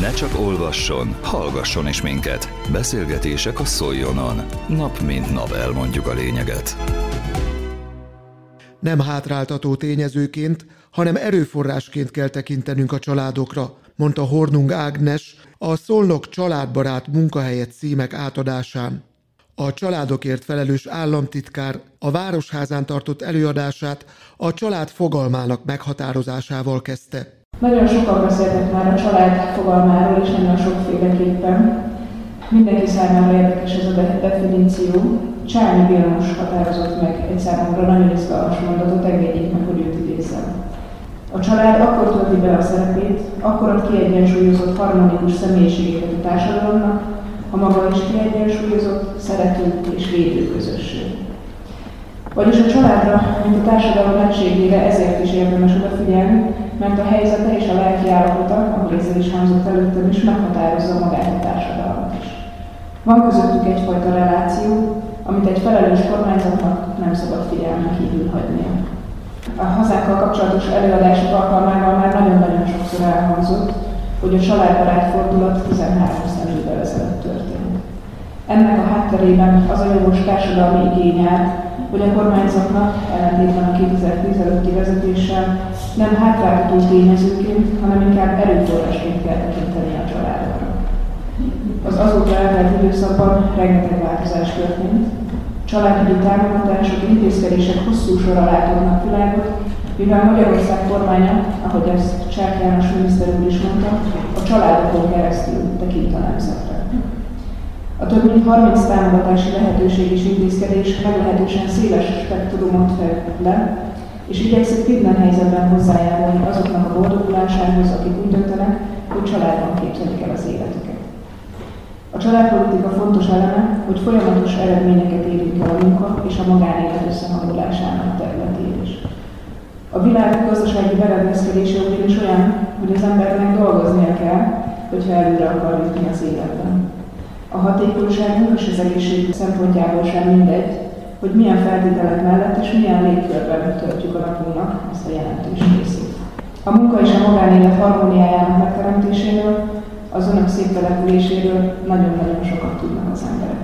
Ne csak olvasson, hallgasson is minket. Beszélgetések a Szoljonon. Nap mint nap elmondjuk a lényeget. Nem hátráltató tényezőként, hanem erőforrásként kell tekintenünk a családokra, mondta Hornung Ágnes a Szolnok családbarát munkahelyet címek átadásán. A családokért felelős államtitkár a Városházán tartott előadását a család fogalmának meghatározásával kezdte. Nagyon sokan beszéltek már a család fogalmáról, és nagyon sokféleképpen. Mindenki számára érdekes ez a definíció. Csányi Vilmos határozott meg egy számomra nagyon izgalmas mondatot, engedjék meg, hogy őt idézzem. A család akkor tölti be a szerepét, akkor ad kiegyensúlyozott harmonikus személyiségeket a társadalomnak, a maga is kiegyensúlyozott, szerető és védő közösség. Vagyis a családra, mint a társadalom egységére ezért is érdemes odafigyelni, mert a helyzete és a lelki állapota, ahogy ezzel is hangzott előttem is, meghatározza magát a társadalmat is. Van közöttük egyfajta reláció, amit egy felelős kormányzatnak nem szabad figyelmen kívül hagynia. A hazánkkal kapcsolatos előadások alkalmával már nagyon-nagyon sokszor elhangzott, hogy a családbarát fordulat 13 évvel ezelőtt történt. Ennek a hátterében az a jogos társadalmi igény áll, hogy a kormányzatnak, ellentétben a 2010 előtti vezetéssel, nem hátráltató tényezőként, hanem inkább erőforrásként kell tekinteni a családokra. Az azóta eltelt időszakban rengeteg változás történt. Családügyi támogatások, intézkedések hosszú sorra látodnak világot, mivel Magyarország kormánya, ahogy ezt Csák János miniszter úr is mondta, a családokon keresztül tekint a nemzetre. Több mint 30 támogatási lehetőség és intézkedés meglehetősen széles spektrumot fed le, és igyekszik minden helyzetben hozzájárulni azoknak a boldogulásához, akik úgy döntenek, hogy családban képzelik el az életüket. A családpolitika fontos eleme, hogy folyamatos eredményeket érünk el a munka és a magánélet összehangolásának területén is. A világ gazdasági berendezkedése ugyanis olyan, hogy az embernek dolgoznia kell, hogyha előre akar jutni az életben. A hatékonyságunk és az egészség szempontjából sem mindegy, hogy milyen feltételek mellett és milyen légkörben töltjük a napunknak ezt a jelentős részét. A munka és a magánélet harmóniájának megteremtéséről, az önök szép településéről nagyon-nagyon sokat tudnak az emberek.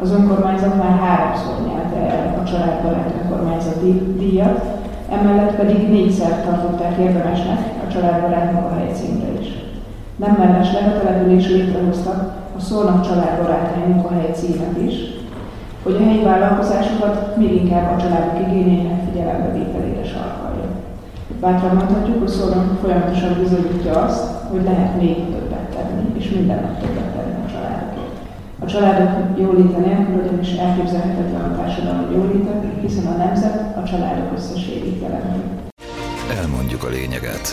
Az önkormányzat már háromszor nyerte el a családbarát önkormányzati díjat, emellett pedig négyszer tartották érdemesnek a családbarát munkahely címre is. Nem mellesleg a település létrehozta a Szolnok családbarátai munkahely címet is, hogy a helyi vállalkozásokat még inkább a családok igényeinek figyelembevételére sarkalja. Bátran mondhatjuk, hogy Szolnok folyamatosan bizonyítja azt, hogy lehet még többet tenni, és minden nap többet tenni a családokért. A családok jóléte nélkül ugyanis elképzelhetetlen a társadalom jóléte, hiszen a nemzet a családok összességét jelenti. Elmondjuk a lényeget.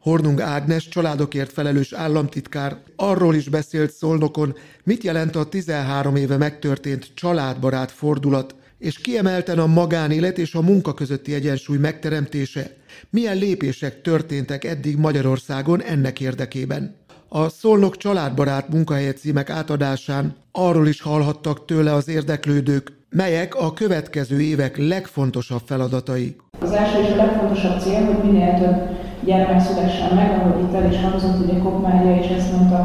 Hornung Ágnes családokért felelős államtitkár arról is beszélt Szolnokon, mit jelent a 13 éve megtörtént családbarát fordulat, és kiemelten a magánélet és a munka közötti egyensúly megteremtése, milyen lépések történtek eddig Magyarországon ennek érdekében. A Szolnok családbarát munkahelyet címek átadásán arról is hallhattak tőle az érdeklődők, melyek a következő évek legfontosabb feladatai. Az első és a legfontosabb cél, hogy minél több gyermek szülessen meg, ahogy itt el is hangzott, ugye Kopmária is ezt mondta,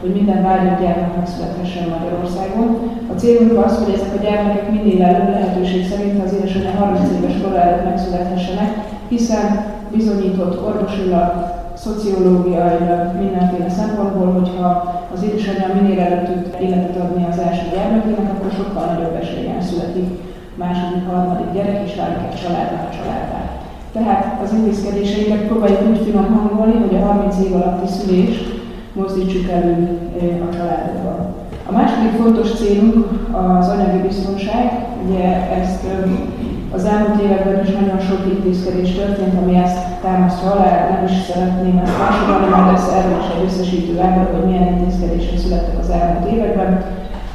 hogy minden vágyott gyermek megszülethessen Magyarországon. A célunk az, hogy ezek a gyermekek minél előbb lehetőség szerint az édesanyja 30 éves kor előtt megszülethessenek, hiszen bizonyított orvosilag, szociológiailag, mindenféle szempontból, hogyha az édesanyja minél előtt tud életet adni az első gyermekének, akkor sokkal nagyobb esélyen születik második, harmadik gyerek, és válik egy családnál a családnál. Tehát az intézkedéseinket próbáljuk úgy finom hangolni, hogy a 30 év alatti szülés mozdítsuk elő a családokban. A második fontos célunk az anyagi biztonság. Ugye ezt az elmúlt években is nagyon sok intézkedés történt, ami ezt támasztja alá, nem is szeretném ezt másolni, mert lesz erről is egy összesítő ábra, hogy milyen intézkedések születtek az elmúlt években.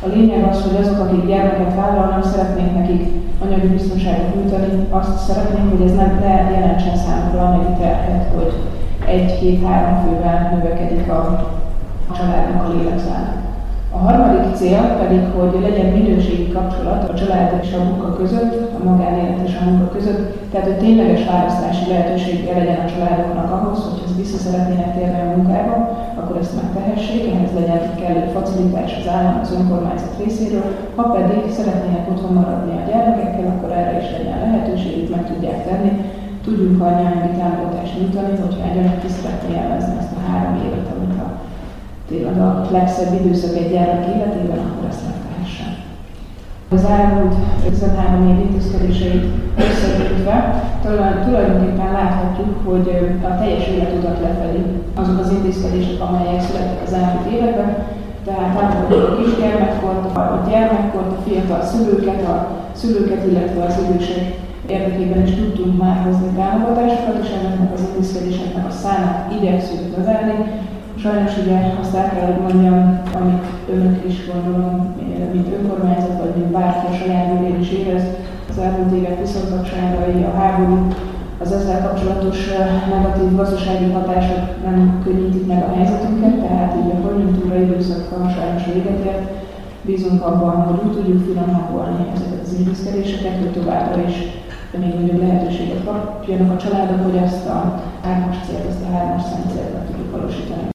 A lényeg az, hogy azok, akik gyermeket vállalnak, szeretnék nekik anyagi biztonságot nyújtani, azt szeretnénk, hogy ez nem ne jelentsen számukra anyagi terhet, hogy egy-két-három fővel növekedik a családnak a lélekszám. A harmadik cél pedig, hogy legyen minőségi kapcsolat a család és a munka között, a magánélet és a munka között, tehát hogy tényleges választási lehetősége legyen a családoknak ahhoz, hogy ezt vissza szeretnének térni a munkába, akkor ezt megtehessék, ehhez legyen kellő facilitás az állam, az önkormányzat részéről, ha pedig szeretnének otthon maradni a gyermekekkel, akkor erre is legyen lehetőség, meg tudják tenni, tudjunk a anyagi támogatást nyújtani, hogyha egy anyag ki szeretné élvezni ezt a három évet, amit a tényleg a legszebb időszak egy gyermek életében, akkor ezt megtehessen. Az elmúlt 13 év intézkedéseit összegyűjtve tulajdonképpen láthatjuk, hogy a teljes életutat lefelé azok az intézkedések, amelyek születtek az elmúlt években, tehát támogatjuk a kisgyermekkort, a gyermekkort, a fiatal szülőket, a szülőket, illetve az idősek érdekében is tudtunk már hozni támogatásokat, és ennek az intézkedéseknek a számát igyekszünk növelni, Sajnos ugye azt el kell, hogy mondjam, amit önök is gondolom, mint önkormányzat, vagy mint bárki a saját bőrén is érez, az elmúlt évek viszontagságai, a háború, az ezzel kapcsolatos negatív gazdasági hatások nem könnyítik meg a helyzetünket, tehát így a konjunktúra időszaka sajnos véget ért. Bízunk abban, hogy úgy tudjuk finom ezeket az intézkedéseket, hogy továbbra is még nagyobb lehetőséget kapjanak a családok, hogy ezt a hármas célt, ezt a hármas szent célt tudjuk valósítani.